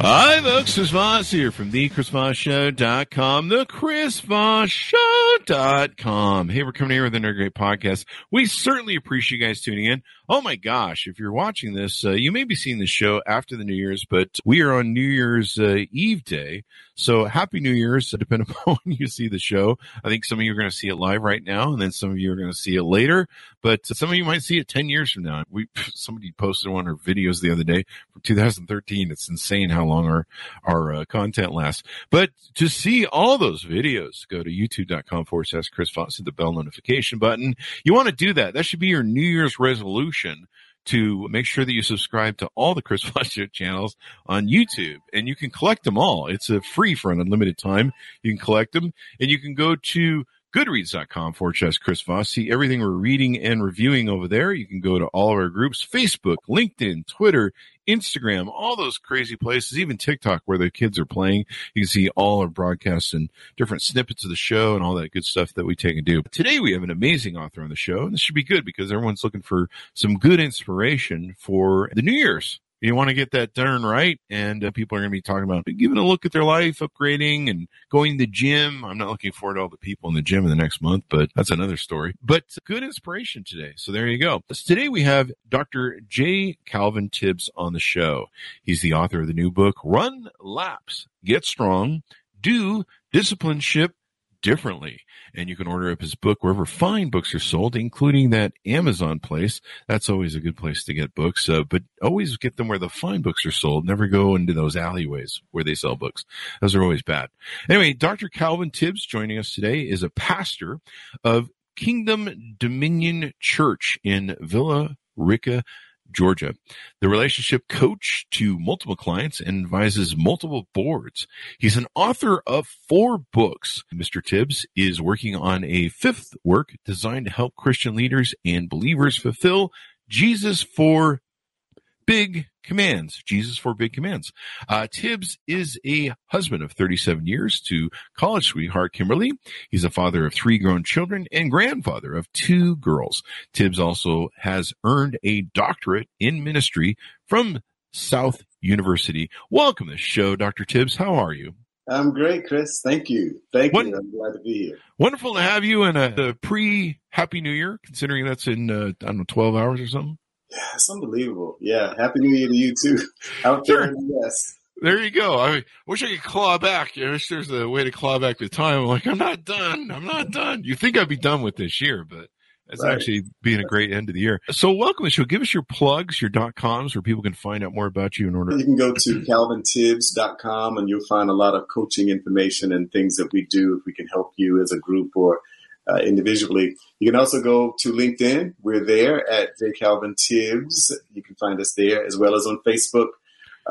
Hi, folks. Chris Voss here from the ChrisVossShow.com, the ChrisVossShow.com. Hey, we're coming here with another great podcast. We certainly appreciate you guys tuning in. Oh my gosh, if you're watching this, uh, you may be seeing the show after the New Year's, but we are on New Year's uh, Eve day. So happy New Year's, depending upon when you see the show. I think some of you are going to see it live right now, and then some of you are going to see it later, but some of you might see it 10 years from now. We, somebody posted one of our videos the other day from 2013. It's insane how long our, our uh, content lasts. But to see all those videos, go to youtube.com forward slash Chris Voss, hit the bell notification button. You want to do that. That should be your New Year's resolution to make sure that you subscribe to all the Chris Foster channels on YouTube and you can collect them all. It's a free for an unlimited time. You can collect them and you can go to goodreads.com forward slash Chris Voss. See everything we're reading and reviewing over there. You can go to all of our groups, Facebook, LinkedIn, Twitter, Instagram, all those crazy places, even TikTok where the kids are playing. You can see all our broadcasts and different snippets of the show and all that good stuff that we take and do. Today we have an amazing author on the show and this should be good because everyone's looking for some good inspiration for the New Year's you want to get that done right. And uh, people are going to be talking about giving a look at their life, upgrading and going to the gym. I'm not looking forward to all the people in the gym in the next month, but that's another story. But good inspiration today. So there you go. Today we have Dr. J. Calvin Tibbs on the show. He's the author of the new book, Run Laps, Get Strong, Do Discipleship differently. And you can order up his book wherever fine books are sold, including that Amazon place. That's always a good place to get books, uh, but always get them where the fine books are sold. Never go into those alleyways where they sell books. Those are always bad. Anyway, Dr. Calvin Tibbs joining us today is a pastor of Kingdom Dominion Church in Villa Rica, Georgia. The relationship coach to multiple clients and advises multiple boards. He's an author of four books. Mr. Tibbs is working on a fifth work designed to help Christian leaders and believers fulfill Jesus four big commands. Jesus four big commands. Uh, Tibbs is a husband of 37 years to college sweetheart Kimberly. He's a father of three grown children and grandfather of two girls. Tibbs also has earned a doctorate in ministry from South University. Welcome to the show, Dr. Tibbs. How are you? I'm great, Chris. Thank you. Thank you. I'm glad to be here. Wonderful to have you in a, a pre Happy New Year, considering that's in, uh, I don't know, 12 hours or something. Yeah, it's unbelievable. Yeah, happy New Year to you too. Out there yes. There you go. I wish I could claw back. I wish there's a way to claw back the time. I'm like, I'm not done. I'm not done. You think I'd be done with this year, but it's right. actually being a great end of the year. So welcome to the show. Give us your plugs, your dot coms where people can find out more about you in order. You can go to calvintibbs.com and you'll find a lot of coaching information and things that we do if we can help you as a group or uh, individually. You can also go to LinkedIn. We're there at J. Calvin Tibbs. You can find us there as well as on Facebook.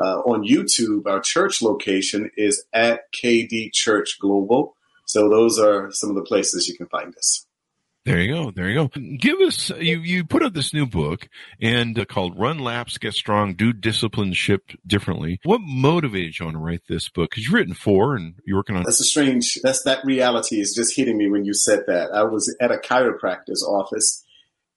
Uh, on YouTube, our church location is at KD Church Global. So those are some of the places you can find us. There you go. There you go. Give us you you put out this new book and uh, called Run Laps, Get Strong, Do Discipleship Differently. What motivated you on to write this book? Because you've written four and you're working on. That's a strange. That's that reality is just hitting me when you said that. I was at a chiropractor's office.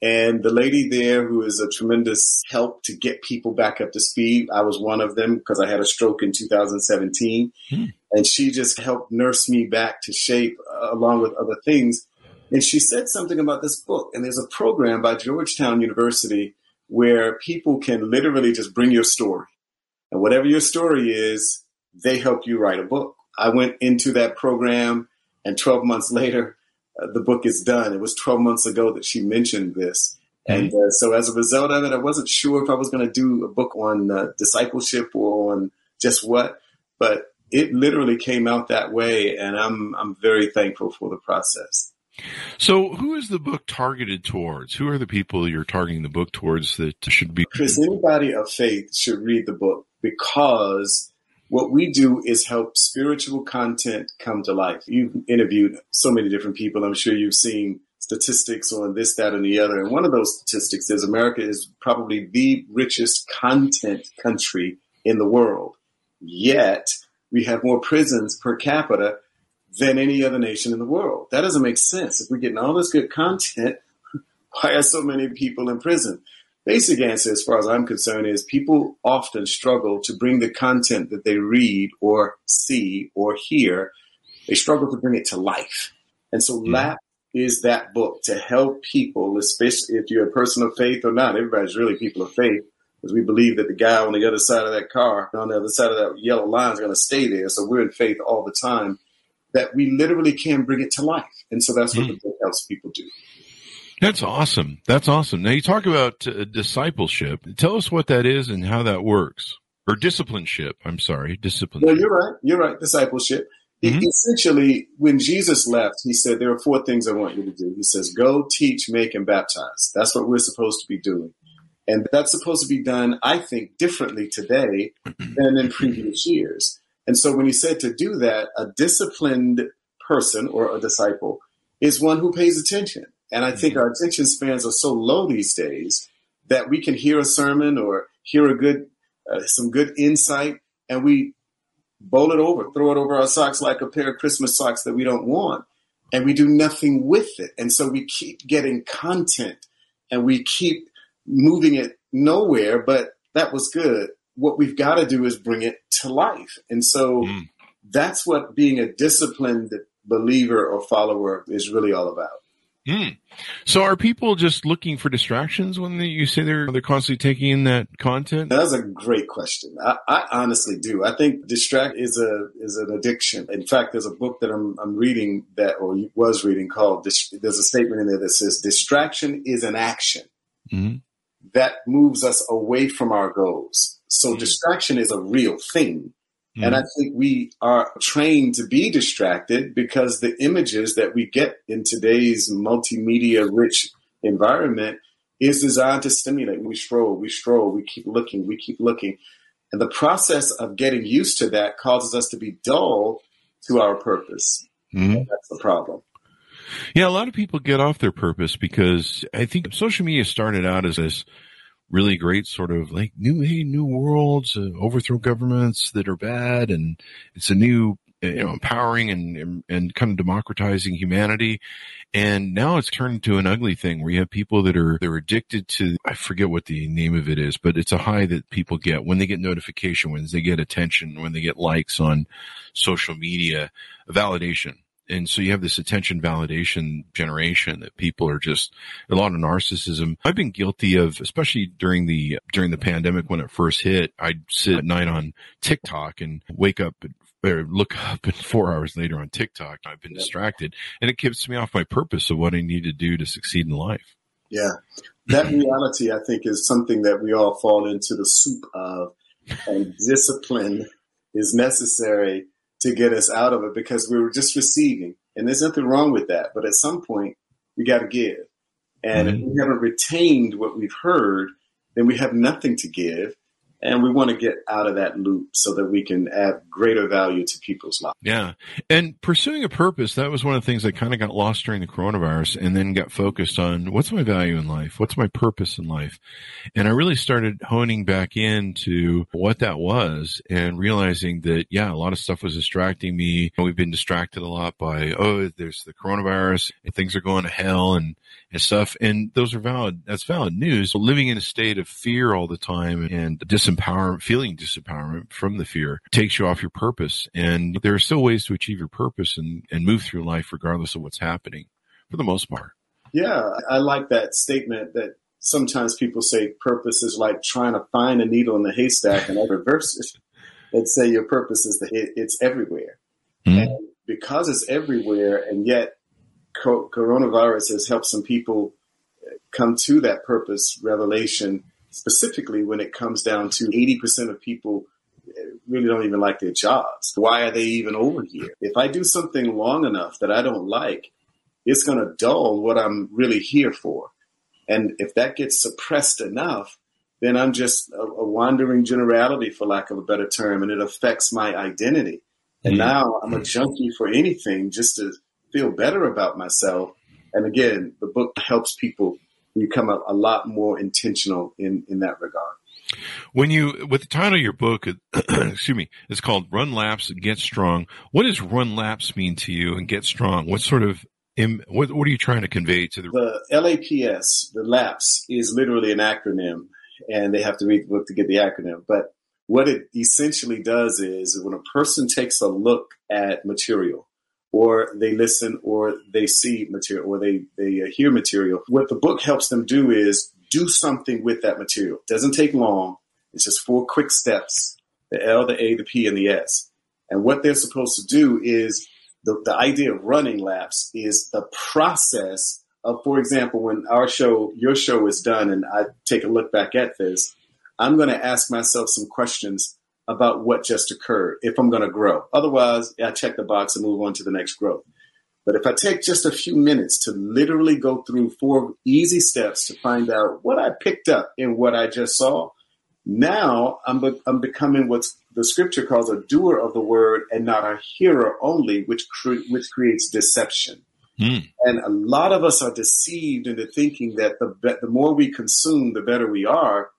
And the lady there, who is a tremendous help to get people back up to speed, I was one of them because I had a stroke in 2017. Hmm. And she just helped nurse me back to shape uh, along with other things. And she said something about this book. And there's a program by Georgetown University where people can literally just bring your story. And whatever your story is, they help you write a book. I went into that program, and 12 months later, uh, the book is done. It was 12 months ago that she mentioned this. Mm-hmm. And uh, so, as a result of it, I wasn't sure if I was going to do a book on uh, discipleship or on just what, but it literally came out that way. And I'm, I'm very thankful for the process. So, who is the book targeted towards? Who are the people you're targeting the book towards that should be? Chris, anybody of faith should read the book because what we do is help spiritual content come to life. You've interviewed so many different people. I'm sure you've seen statistics on this, that, and the other. And one of those statistics is America is probably the richest content country in the world. Yet we have more prisons per capita than any other nation in the world. That doesn't make sense. If we're getting all this good content, why are so many people in prison? Basic answer, as far as I'm concerned, is people often struggle to bring the content that they read or see or hear, they struggle to bring it to life. And so mm. LAP is that book to help people, especially if you're a person of faith or not. Everybody's really people of faith because we believe that the guy on the other side of that car, on the other side of that yellow line is going to stay there. So we're in faith all the time that we literally can bring it to life. And so that's what mm. the book helps people do. That's awesome. That's awesome. Now you talk about uh, discipleship. Tell us what that is and how that works. Or discipleship. I'm sorry, discipline. Well, you're right. You're right. Discipleship. Mm-hmm. Essentially, when Jesus left, he said, There are four things I want you to do. He says, Go, teach, make, and baptize. That's what we're supposed to be doing. And that's supposed to be done, I think, differently today than in previous years. And so when he said to do that, a disciplined person or a disciple is one who pays attention. And I think mm-hmm. our attention spans are so low these days that we can hear a sermon or hear a good, uh, some good insight, and we bowl it over, throw it over our socks like a pair of Christmas socks that we don't want, and we do nothing with it. And so we keep getting content, and we keep moving it nowhere. But that was good. What we've got to do is bring it to life, and so mm. that's what being a disciplined believer or follower is really all about. Mm. So are people just looking for distractions when they, you say they're they're constantly taking in that content? That's a great question. I, I, honestly do. I think distract is a is an addiction. In fact, there's a book that I'm I'm reading that or was reading called. There's a statement in there that says distraction is an action mm-hmm. that moves us away from our goals. So mm-hmm. distraction is a real thing. Mm-hmm. And I think we are trained to be distracted because the images that we get in today's multimedia rich environment is designed to stimulate. We stroll, we stroll, we keep looking, we keep looking. And the process of getting used to that causes us to be dull to our purpose. Mm-hmm. That's the problem. Yeah, a lot of people get off their purpose because I think social media started out as this really great sort of like new, hey, new worlds, uh, overthrow governments that are bad. And it's a new, uh, you know, empowering and, and kind of democratizing humanity. And now it's turned into an ugly thing where you have people that are, they're addicted to, I forget what the name of it is, but it's a high that people get when they get notification, when they get attention, when they get likes on social media, validation and so you have this attention validation generation that people are just a lot of narcissism. I've been guilty of, especially during the during the pandemic when it first hit. I'd sit at night on TikTok and wake up or look up and four hours later on TikTok. I've been distracted, and it keeps me off my purpose of what I need to do to succeed in life. Yeah, that reality I think is something that we all fall into the soup of, and discipline is necessary to get us out of it because we were just receiving. And there's nothing wrong with that. But at some point, we got to give. And mm-hmm. if we haven't retained what we've heard, then we have nothing to give. And we want to get out of that loop so that we can add greater value to people's lives. Yeah. And pursuing a purpose, that was one of the things that kind of got lost during the coronavirus and then got focused on what's my value in life? What's my purpose in life? And I really started honing back into what that was and realizing that, yeah, a lot of stuff was distracting me. We've been distracted a lot by, oh, there's the coronavirus and things are going to hell and, and stuff. And those are valid. That's valid news. Living in a state of fear all the time and disempowerment, feeling disempowerment from the fear takes you off your purpose. And there are still ways to achieve your purpose and, and move through life regardless of what's happening for the most part. Yeah. I like that statement that sometimes people say purpose is like trying to find a needle in the haystack and I reverse it and say your purpose is that it's everywhere. Mm-hmm. And because it's everywhere and yet coronavirus has helped some people come to that purpose revelation, specifically when it comes down to 80% of people really don't even like their jobs. Why are they even over here? If I do something long enough that I don't like, it's going to dull what I'm really here for. And if that gets suppressed enough, then I'm just a, a wandering generality, for lack of a better term, and it affects my identity. And mm-hmm. now I'm a junkie for anything just to feel better about myself. And again, the book helps people become a, a lot more intentional in, in that regard. When you, with the title of your book, excuse me, it's called Run Laps Get Strong. What does run laps mean to you and get strong? What sort of, what, what are you trying to convey to the? The LAPS, the LAPS is literally an acronym and they have to read the book to get the acronym. But what it essentially does is when a person takes a look at material, or they listen or they see material or they, they uh, hear material. What the book helps them do is do something with that material. It doesn't take long. It's just four quick steps, the L, the A, the P, and the S. And what they're supposed to do is the, the idea of running laps is the process of, for example, when our show, your show is done and I take a look back at this, I'm going to ask myself some questions about what just occurred if I'm going to grow. Otherwise, I check the box and move on to the next growth. But if I take just a few minutes to literally go through four easy steps to find out what I picked up in what I just saw, now I'm, be- I'm becoming what the scripture calls a doer of the word and not a hearer only, which, cre- which creates deception. Mm. And a lot of us are deceived into thinking that the, be- the more we consume, the better we are.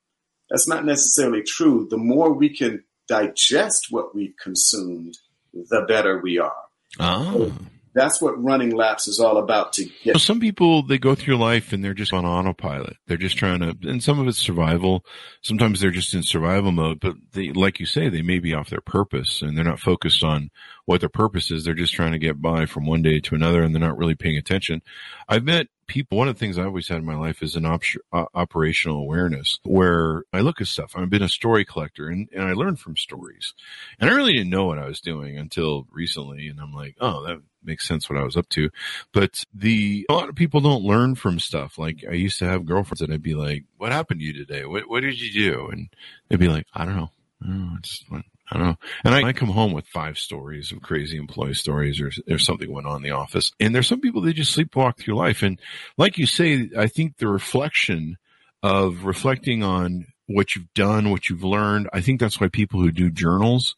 That's not necessarily true. The more we can digest what we've consumed, the better we are. Oh. So that's what running laps is all about to get. Well, some people, they go through life and they're just on autopilot. They're just trying to, and some of it's survival. Sometimes they're just in survival mode, but they, like you say, they may be off their purpose and they're not focused on what their purpose is. They're just trying to get by from one day to another and they're not really paying attention. I've met people, one of the things I always had in my life is an op- uh, operational awareness where I look at stuff. I've been a story collector and, and I learn from stories. And I really didn't know what I was doing until recently. And I'm like, oh, that makes sense what I was up to. But the, a lot of people don't learn from stuff. Like I used to have girlfriends that I'd be like, what happened to you today? What, what did you do? And they'd be like, I don't know. I don't know. I don't know. And I, I, come home with five stories of crazy employee stories or there's something went on in the office. And there's some people that just sleepwalk through life. And like you say, I think the reflection of reflecting on what you've done, what you've learned, I think that's why people who do journals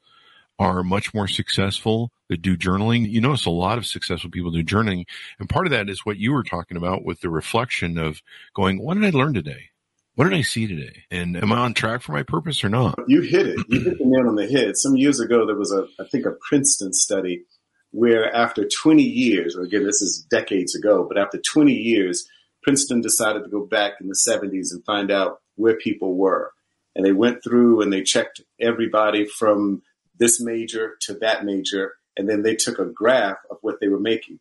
are much more successful that do journaling. You notice a lot of successful people do journaling. And part of that is what you were talking about with the reflection of going, what did I learn today? What did I see today? And am I on track for my purpose or not? You hit it. You hit the nail on the head. Some years ago, there was a, I think, a Princeton study where after 20 years, or again, this is decades ago, but after 20 years, Princeton decided to go back in the 70s and find out where people were. And they went through and they checked everybody from this major to that major. And then they took a graph of what they were making.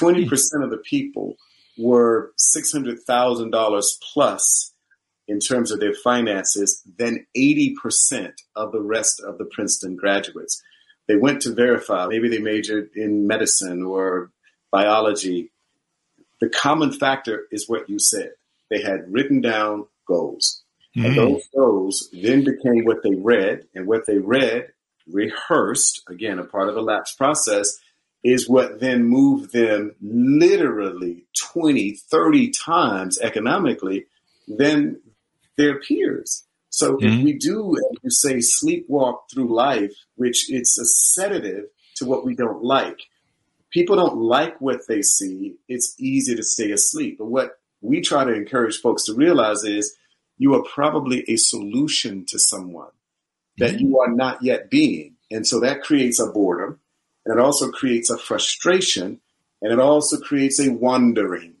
20% of the people were $600,000 plus in terms of their finances than 80% of the rest of the Princeton graduates. They went to verify, maybe they majored in medicine or biology. The common factor is what you said. They had written down goals. Mm-hmm. And those goals then became what they read, and what they read, rehearsed, again, a part of the LAPS process, is what then moved them literally 20, 30 times economically than their peers. So mm-hmm. if we do, as you say, sleepwalk through life, which it's a sedative to what we don't like. People don't like what they see. It's easy to stay asleep. But what we try to encourage folks to realize is you are probably a solution to someone that mm-hmm. you are not yet being. And so that creates a boredom and it also creates a frustration and it also creates a wandering.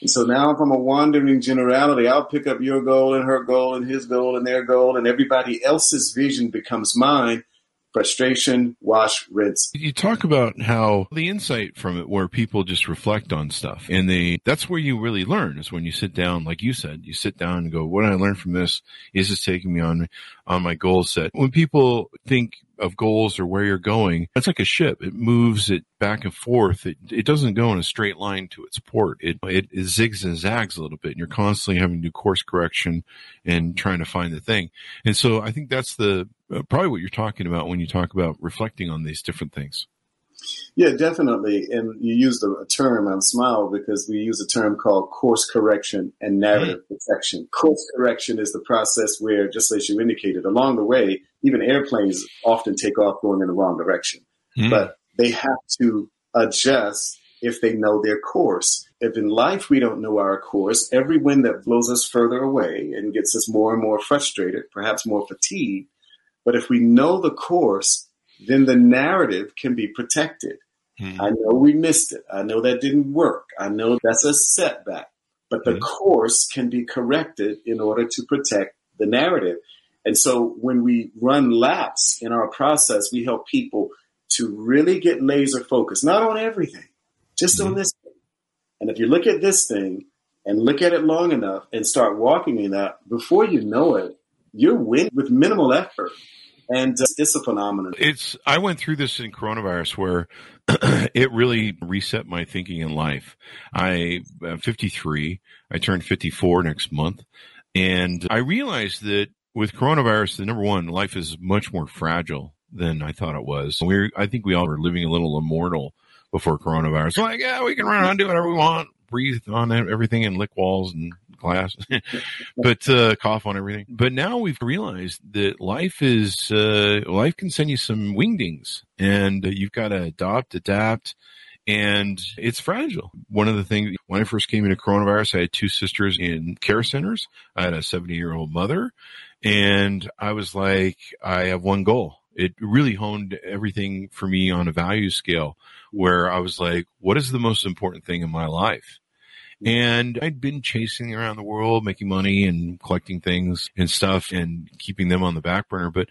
And so now if I'm a wandering generality, I'll pick up your goal and her goal and his goal and their goal and everybody else's vision becomes mine. Frustration, wash, rinse. You talk about how the insight from it where people just reflect on stuff and they, that's where you really learn is when you sit down, like you said, you sit down and go, what did I learn from this? Is this taking me on, on my goal set? When people think of goals or where you're going, it's like a ship. It moves it back and forth. It, it doesn't go in a straight line to its port. It, it, it zigs and zags a little bit and you're constantly having to do course correction and trying to find the thing. And so I think that's the, probably what you're talking about when you talk about reflecting on these different things. Yeah, definitely. And you used a, term on Smile because we use a term called course correction and narrative mm-hmm. protection. Course correction is the process where, just as you indicated, along the way, even airplanes often take off going in the wrong direction. Mm-hmm. But they have to adjust if they know their course. If in life we don't know our course, every wind that blows us further away and gets us more and more frustrated, perhaps more fatigued. But if we know the course, then the narrative can be protected. Mm-hmm. I know we missed it. I know that didn't work. I know that's a setback. But the mm-hmm. course can be corrected in order to protect the narrative. And so when we run laps in our process, we help people to really get laser focused, not on everything, just mm-hmm. on this thing. And if you look at this thing and look at it long enough and start walking in that, before you know it, you're winning with minimal effort and uh, it's a phenomenon. It's I went through this in coronavirus where it really reset my thinking in life. I am 53. I turn 54 next month, and I realized that with coronavirus, the number one, life is much more fragile than I thought it was. We I think we all were living a little immortal before coronavirus. Like, yeah, we can run around do whatever we want, breathe on everything and lick walls and glass, but uh, cough on everything. But now we've realized that life is uh, life can send you some wingdings, and you've got to adopt, adapt, and it's fragile. One of the things when I first came into coronavirus, I had two sisters in care centers. I had a 70 year old mother, and I was like, I have one goal. It really honed everything for me on a value scale where I was like, what is the most important thing in my life? And I'd been chasing around the world, making money and collecting things and stuff and keeping them on the back burner. But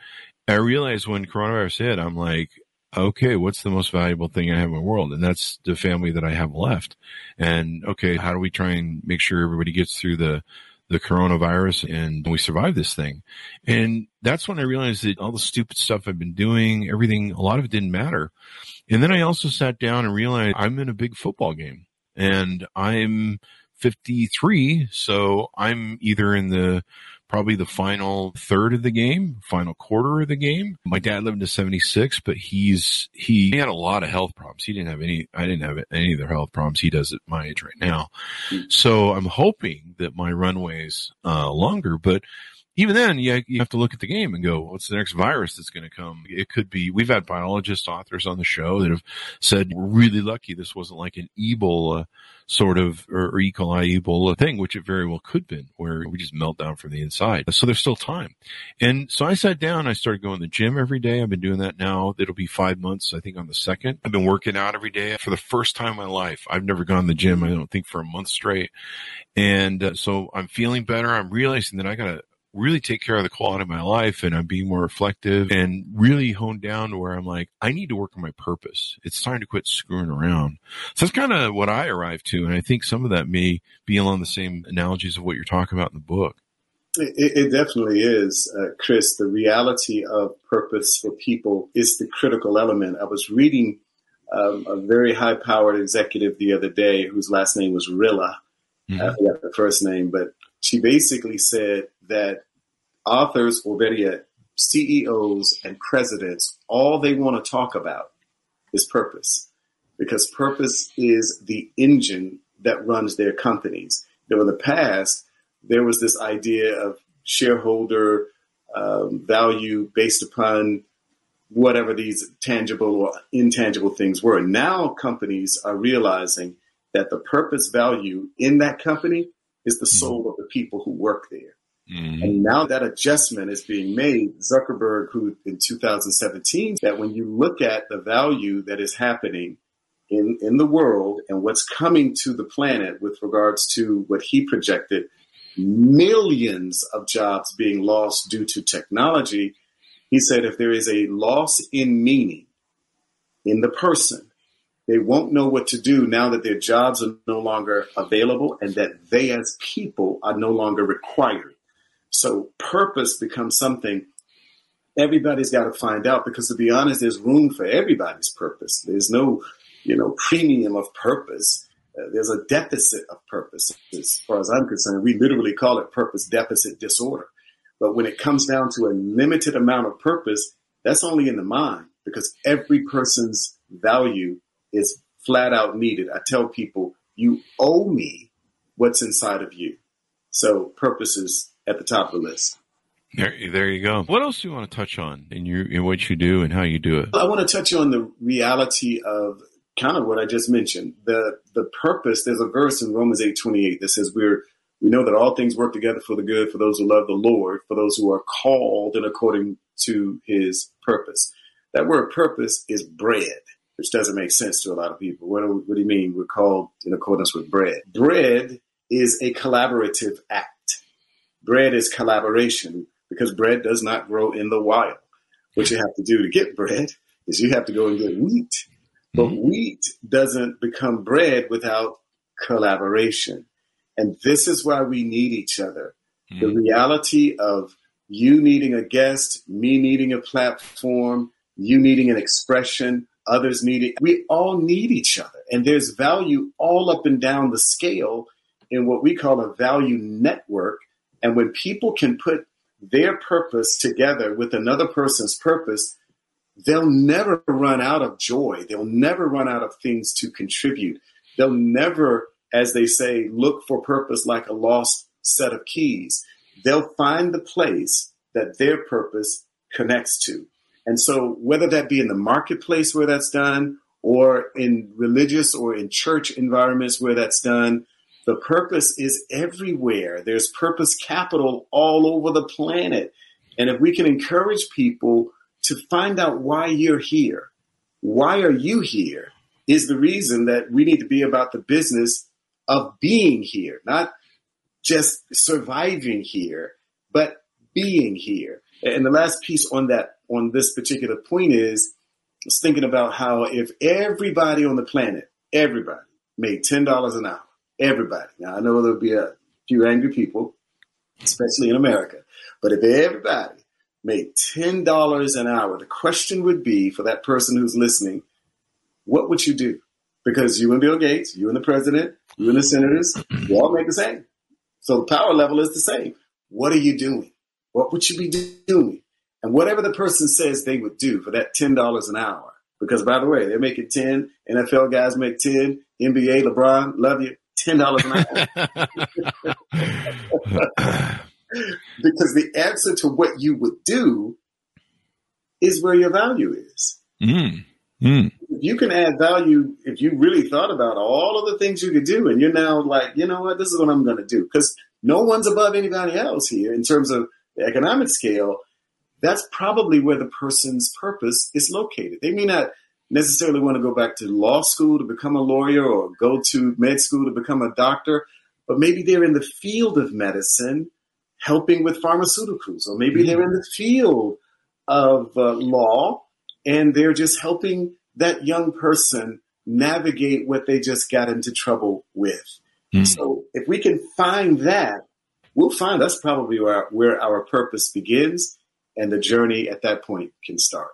I realized when coronavirus hit, I'm like, okay, what's the most valuable thing I have in the world? And that's the family that I have left. And okay, how do we try and make sure everybody gets through the, the coronavirus and we survive this thing? And that's when I realized that all the stupid stuff I've been doing, everything, a lot of it didn't matter. And then I also sat down and realized I'm in a big football game and I'm 53. So I'm either in the, probably the final third of the game, final quarter of the game. My dad lived to 76, but he's, he had a lot of health problems. He didn't have any, I didn't have any of the health problems he does at my age right now. So I'm hoping that my runway's, uh, longer, but even then, you, you have to look at the game and go, what's the next virus that's going to come? It could be, we've had biologist authors on the show that have said, we're really lucky this wasn't like an Ebola sort of, or, or E. coli Ebola thing, which it very well could have been, where we just melt down from the inside. So there's still time. And so I sat down, I started going to the gym every day. I've been doing that now. It'll be five months, I think on the second. I've been working out every day for the first time in my life. I've never gone to the gym, I don't think for a month straight. And uh, so I'm feeling better. I'm realizing that I got to really take care of the quality of my life and I'm being more reflective and really honed down to where I'm like, I need to work on my purpose. It's time to quit screwing around. So that's kind of what I arrived to. And I think some of that may be along the same analogies of what you're talking about in the book. It, it definitely is, uh, Chris. The reality of purpose for people is the critical element. I was reading um, a very high powered executive the other day whose last name was Rilla. Mm-hmm. I forgot the first name, but she basically said that authors, or better yet, CEOs and presidents, all they want to talk about is purpose because purpose is the engine that runs their companies. Now, in the past, there was this idea of shareholder um, value based upon whatever these tangible or intangible things were. Now, companies are realizing that the purpose value in that company is the soul of the people who work there. Mm-hmm. And now that adjustment is being made. Zuckerberg, who in 2017, that when you look at the value that is happening in, in the world and what's coming to the planet with regards to what he projected, millions of jobs being lost due to technology. He said if there is a loss in meaning in the person, they won't know what to do now that their jobs are no longer available and that they as people are no longer required. So purpose becomes something everybody's got to find out because to be honest, there's room for everybody's purpose. There's no, you know, premium of purpose. Uh, there's a deficit of purpose. As far as I'm concerned, we literally call it purpose deficit disorder. But when it comes down to a limited amount of purpose, that's only in the mind because every person's value is flat out needed. I tell people, you owe me what's inside of you. So purpose is at the top of the list. There, there you go. What else do you want to touch on in your in what you do and how you do it? I want to touch on the reality of kind of what I just mentioned. The the purpose. There's a verse in Romans eight twenty eight that says we're we know that all things work together for the good for those who love the Lord, for those who are called and according to His purpose. That word purpose is bread, which doesn't make sense to a lot of people. What do, what do you mean we're called in accordance with bread? Bread is a collaborative act. Bread is collaboration because bread does not grow in the wild. What you have to do to get bread is you have to go and get wheat. But mm-hmm. wheat doesn't become bread without collaboration. And this is why we need each other. Mm-hmm. The reality of you needing a guest, me needing a platform, you needing an expression, others need it. we all need each other. And there's value all up and down the scale in what we call a value network. And when people can put their purpose together with another person's purpose, they'll never run out of joy. They'll never run out of things to contribute. They'll never, as they say, look for purpose like a lost set of keys. They'll find the place that their purpose connects to. And so, whether that be in the marketplace where that's done, or in religious or in church environments where that's done, the purpose is everywhere. There's purpose capital all over the planet. And if we can encourage people to find out why you're here, why are you here, is the reason that we need to be about the business of being here, not just surviving here, but being here. And the last piece on that, on this particular point is, I was thinking about how if everybody on the planet, everybody made $10 an hour, Everybody. Now I know there'll be a few angry people, especially in America, but if everybody made ten dollars an hour, the question would be for that person who's listening, what would you do? Because you and Bill Gates, you and the president, you and the senators, you all make the same. So the power level is the same. What are you doing? What would you be doing? And whatever the person says they would do for that ten dollars an hour, because by the way, they're making ten, NFL guys make ten, NBA, LeBron, love you ten dollars an hour. because the answer to what you would do is where your value is. Mm. Mm. If you can add value, if you really thought about all of the things you could do, and you're now like, you know what, this is what I'm going to do, because no one's above anybody else here in terms of the economic scale. That's probably where the person's purpose is located. They may not necessarily want to go back to law school to become a lawyer or go to med school to become a doctor, but maybe they're in the field of medicine helping with pharmaceuticals, or maybe they're in the field of uh, law and they're just helping that young person navigate what they just got into trouble with. Mm-hmm. So if we can find that, we'll find that's probably where, where our purpose begins and the journey at that point can start.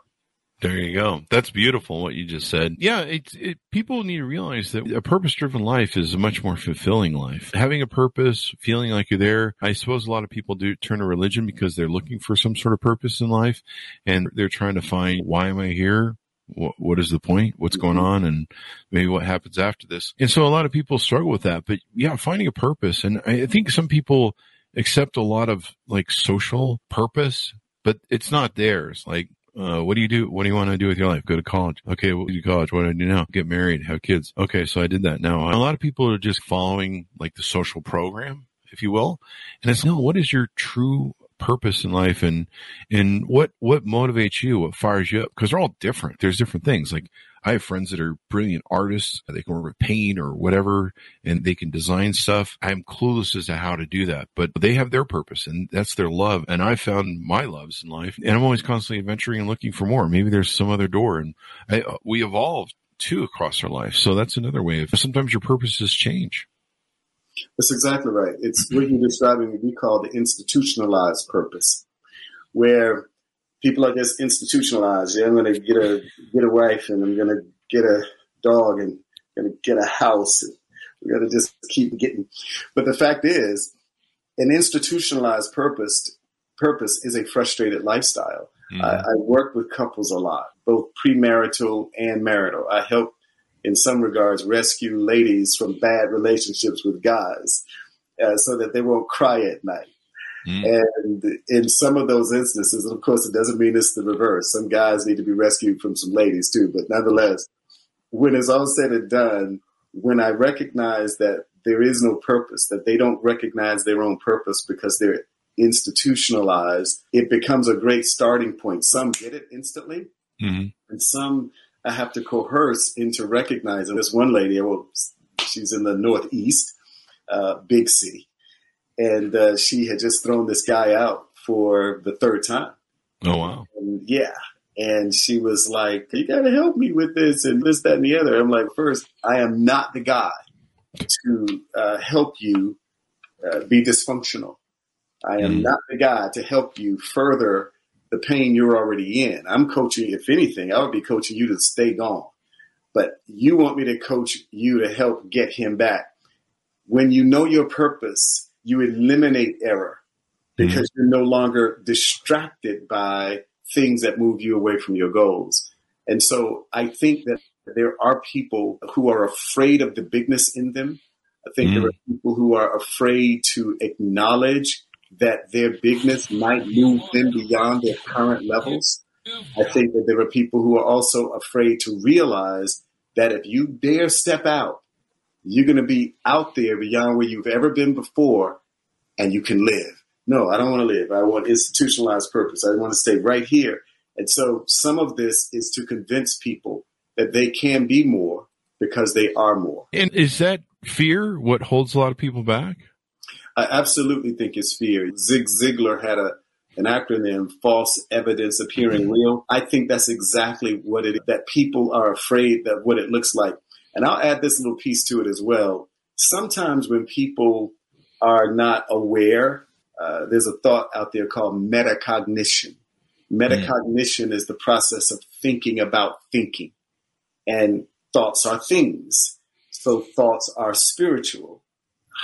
There you go. That's beautiful what you just said. Yeah, it, it, people need to realize that a purpose driven life is a much more fulfilling life. Having a purpose, feeling like you're there. I suppose a lot of people do turn to religion because they're looking for some sort of purpose in life and they're trying to find why am I here? What, what is the point? What's going mm-hmm. on? And maybe what happens after this? And so a lot of people struggle with that, but yeah, finding a purpose. And I think some people accept a lot of like social purpose, but it's not theirs. Like uh, what do you do? What do you want to do with your life? Go to college. Okay. What do you do college? What do I do now? Get married, have kids. Okay. So I did that. Now a lot of people are just following like the social program, if you will. And it's no, what is your true purpose in life and, and what, what motivates you? What fires you up? Cause they're all different. There's different things. Like I have friends that are brilliant artists. They can work with paint or whatever and they can design stuff. I'm clueless as to how to do that, but they have their purpose and that's their love. And I found my loves in life and I'm always constantly adventuring and looking for more. Maybe there's some other door and I, uh, we evolved too across our life. So that's another way of sometimes your purposes change. That's exactly right. It's mm-hmm. what you're describing we call the institutionalized purpose, where people are just institutionalized. Yeah, I'm going to get a get a wife, and I'm going to get a dog, and going to get a house. And we're going to just keep getting. But the fact is, an institutionalized purpose purpose is a frustrated lifestyle. Mm-hmm. I, I, work with couples a lot, both premarital and marital. I help in some regards, rescue ladies from bad relationships with guys uh, so that they won't cry at night. Mm. And in some of those instances, of course, it doesn't mean it's the reverse. Some guys need to be rescued from some ladies too. But nonetheless, when it's all said and done, when I recognize that there is no purpose, that they don't recognize their own purpose because they're institutionalized, it becomes a great starting point. Some get it instantly, mm-hmm. and some I have to coerce into recognizing. This one lady, well, she's in the Northeast, uh, big city, and uh, she had just thrown this guy out for the third time. Oh wow! And yeah, and she was like, "You got to help me with this and this, that, and the other." I'm like, first, I am not the guy to uh, help you uh, be dysfunctional. I am mm. not the guy to help you further the pain you're already in. I'm coaching, if anything, I would be coaching you to stay gone. But you want me to coach you to help get him back. When you know your purpose, you eliminate error because mm. you're no longer distracted by things that move you away from your goals. And so I think that there are people who are afraid of the bigness in them. I think mm. there are people who are afraid to acknowledge that their bigness might move them beyond their current levels. I think that there are people who are also afraid to realize that if you dare step out, you're going to be out there beyond where you've ever been before and you can live. No, I don't want to live. I want institutionalized purpose. I want to stay right here. And so some of this is to convince people that they can be more because they are more. And is that fear what holds a lot of people back? I absolutely think it's fear. Zig Ziglar had a an acronym, false evidence appearing real. I think that's exactly what it is, that people are afraid that what it looks like. And I'll add this little piece to it as well. Sometimes when people are not aware, uh, there's a thought out there called metacognition. Metacognition mm. is the process of thinking about thinking. And thoughts are things. So thoughts are spiritual.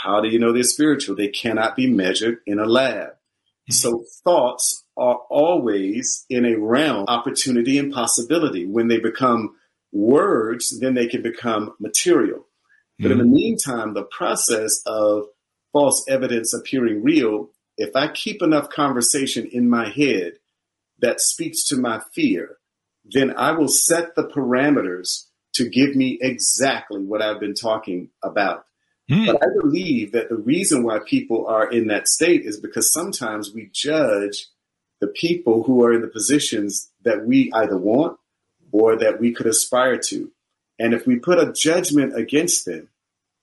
How do you know they're spiritual? They cannot be measured in a lab. So thoughts are always in a realm opportunity and possibility. When they become words, then they can become material. But mm-hmm. in the mm-hmm. meantime, the process of false evidence appearing real, if I keep enough conversation in my head that speaks to my fear, then I will set the parameters to give me exactly what I've been talking about. Mm. But I believe that the reason why people are in that state is because sometimes we judge the people who are in the positions that we either want or that we could aspire to. And if we put a judgment against them,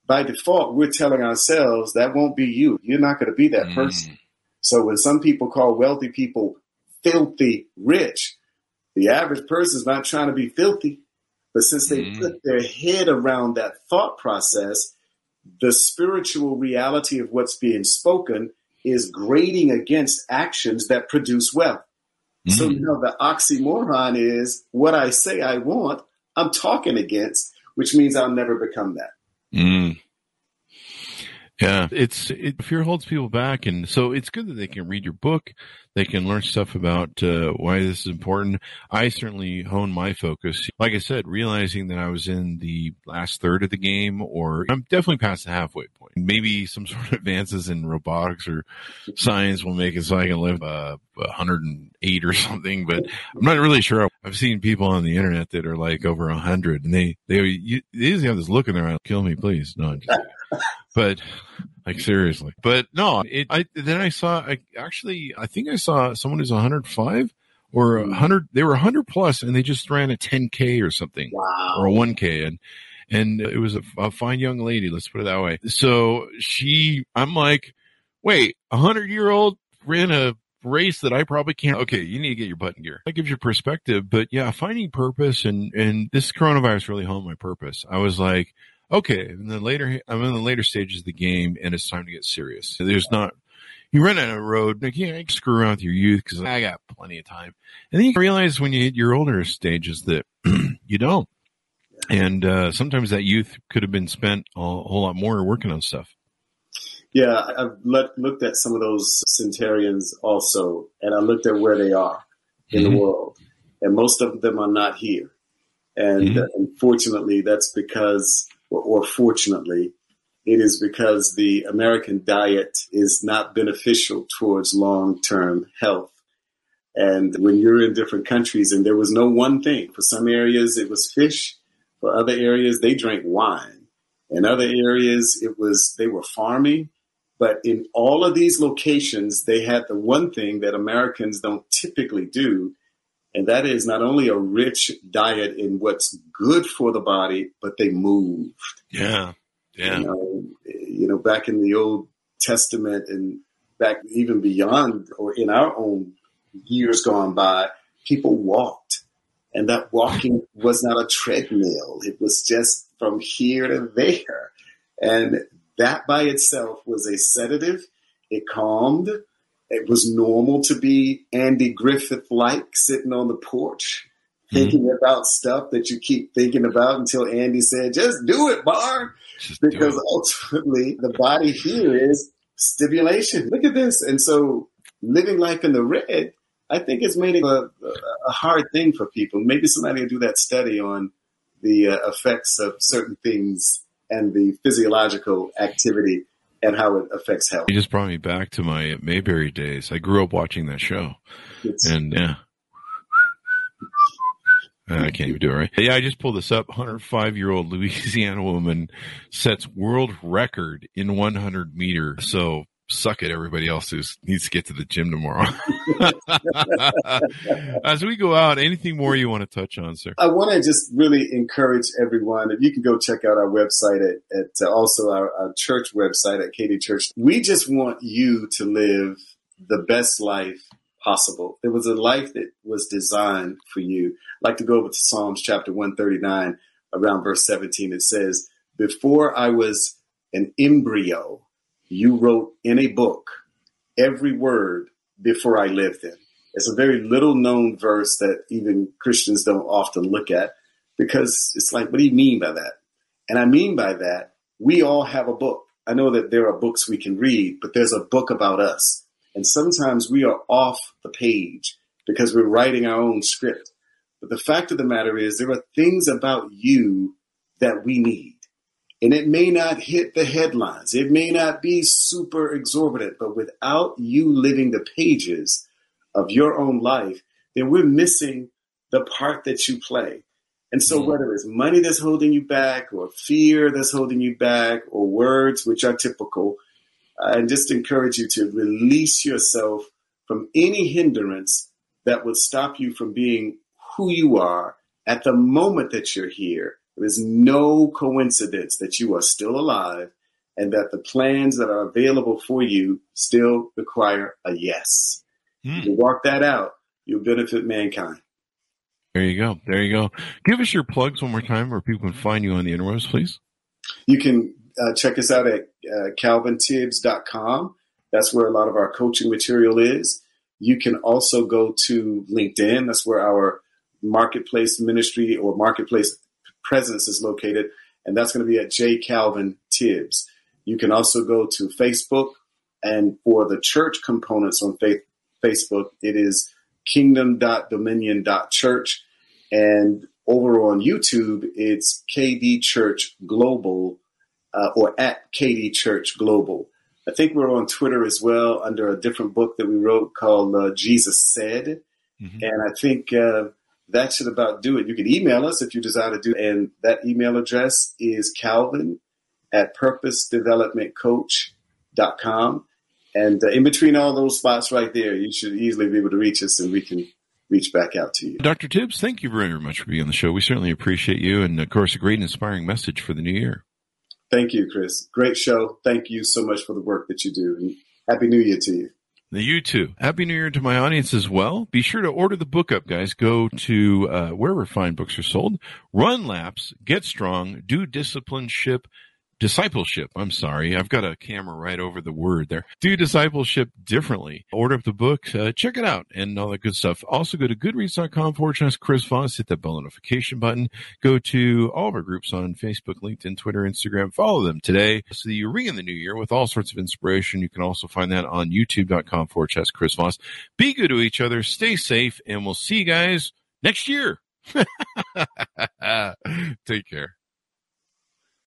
by default, we're telling ourselves that won't be you. You're not going to be that mm. person. So when some people call wealthy people filthy rich, the average person is not trying to be filthy. But since they mm. put their head around that thought process, the spiritual reality of what's being spoken is grading against actions that produce wealth. Mm. So you know the oxymoron is what I say I want, I'm talking against, which means I'll never become that. Mm. Yeah, it's it, fear holds people back, and so it's good that they can read your book. They can learn stuff about uh, why this is important. I certainly hone my focus. Like I said, realizing that I was in the last third of the game, or I'm definitely past the halfway point. Maybe some sort of advances in robotics or science will make it so I can live uh, 108 or something. But I'm not really sure. I've seen people on the internet that are like over 100, and they they, they usually have this look in their eye, "Kill me, please." No, but like seriously. But no, it. I then I saw. I actually, I think I saw someone who's 105 or 100. Mm. They were 100 plus, and they just ran a 10k or something, wow. or a 1k, and and it was a, a fine young lady. Let's put it that way. So she, I'm like, wait, a hundred year old ran a race that I probably can't. Okay, you need to get your button gear. That gives you perspective. But yeah, finding purpose and and this coronavirus really honed my purpose. I was like, okay, and then later I'm in the later stages of the game, and it's time to get serious. So there's not you run out of road, like, yeah, you screw around with your youth because I got plenty of time. And then you realize when you hit your older stages that you don't. And uh, sometimes that youth could have been spent a whole lot more working on stuff. Yeah, I've looked at some of those centurions also, and I looked at where they are in mm-hmm. the world, and most of them are not here. And mm-hmm. uh, unfortunately, that's because, or, or fortunately, it is because the American diet is not beneficial towards long term health. And when you're in different countries, and there was no one thing, for some areas it was fish, for other areas they drank wine, in other areas it was they were farming. But in all of these locations, they had the one thing that Americans don't typically do, and that is not only a rich diet in what's good for the body, but they moved. Yeah. Yeah. You know, you know, back in the Old Testament and back even beyond or in our own years gone by, people walked. And that walking was not a treadmill. It was just from here to there. And that by itself was a sedative. It calmed. It was normal to be Andy Griffith like sitting on the porch mm-hmm. thinking about stuff that you keep thinking about until Andy said, just do it, Barn. because ultimately the body here is stimulation. Look at this. And so living life in the red, I think it's made it a, a hard thing for people. Maybe somebody will do that study on the uh, effects of certain things and the physiological activity and how it affects health. You just brought me back to my Mayberry days. I grew up watching that show. It's, and yeah, uh, I can't even do it right. Yeah, I just pulled this up. 105 year old Louisiana woman sets world record in 100 meter. So suck it, everybody else who needs to get to the gym tomorrow. As we go out, anything more you want to touch on, sir? I want to just really encourage everyone. You can go check out our website at, at uh, also our, our church website at KD Church. We just want you to live the best life possible. It was a life that was designed for you. I'd like to go over to Psalms chapter 139, around verse 17. It says, Before I was an embryo, you wrote in a book every word before I lived in. It's a very little known verse that even Christians don't often look at because it's like, what do you mean by that? And I mean by that, we all have a book. I know that there are books we can read, but there's a book about us. And sometimes we are off the page because we're writing our own script. But the fact of the matter is, there are things about you that we need. And it may not hit the headlines, it may not be super exorbitant, but without you living the pages of your own life, then we're missing the part that you play. And so, mm-hmm. whether it's money that's holding you back, or fear that's holding you back, or words which are typical, I just encourage you to release yourself from any hindrance that would stop you from being who you are at the moment that you're here. There is no coincidence that you are still alive and that the plans that are available for you still require a yes. Mm. If you walk that out, you'll benefit mankind. There you go. There you go. Give us your plugs one more time where people can find you on the interwebs, please. You can uh, check us out at uh, calvintibbs.com. That's where a lot of our coaching material is. You can also go to LinkedIn. That's where our marketplace ministry or marketplace presence is located. And that's going to be at J. Calvin Tibbs. You can also go to Facebook. And for the church components on faith, Facebook, it is kingdom.dominion.church. And over on YouTube, it's KD Church Global uh, or at KD Church Global. I think we're on Twitter as well under a different book that we wrote called uh, Jesus Said. Mm-hmm. And I think uh, that should about do it. You can email us if you desire to do And that email address is calvin at purposedevelopmentcoach.com. And uh, in between all those spots right there, you should easily be able to reach us and we can reach back out to you. Dr. Tibbs, thank you very much for being on the show. We certainly appreciate you and, of course, a great inspiring message for the new year. Thank you, Chris. Great show. Thank you so much for the work that you do. And Happy New Year to you. You too. Happy New Year to my audience as well. Be sure to order the book up, guys. Go to uh, wherever fine books are sold. Run laps, get strong, do discipline ship, discipleship. I'm sorry. I've got a camera right over the word there. Do discipleship differently. Order up the book, uh, check it out and all that good stuff. Also go to goodreads.com forward slash Chris Voss, hit that bell notification button. Go to all of our groups on Facebook, LinkedIn, Twitter, Instagram. Follow them today so that you ring in the new year with all sorts of inspiration. You can also find that on youtube.com forward slash Chris Voss. Be good to each other. Stay safe and we'll see you guys next year. Take care.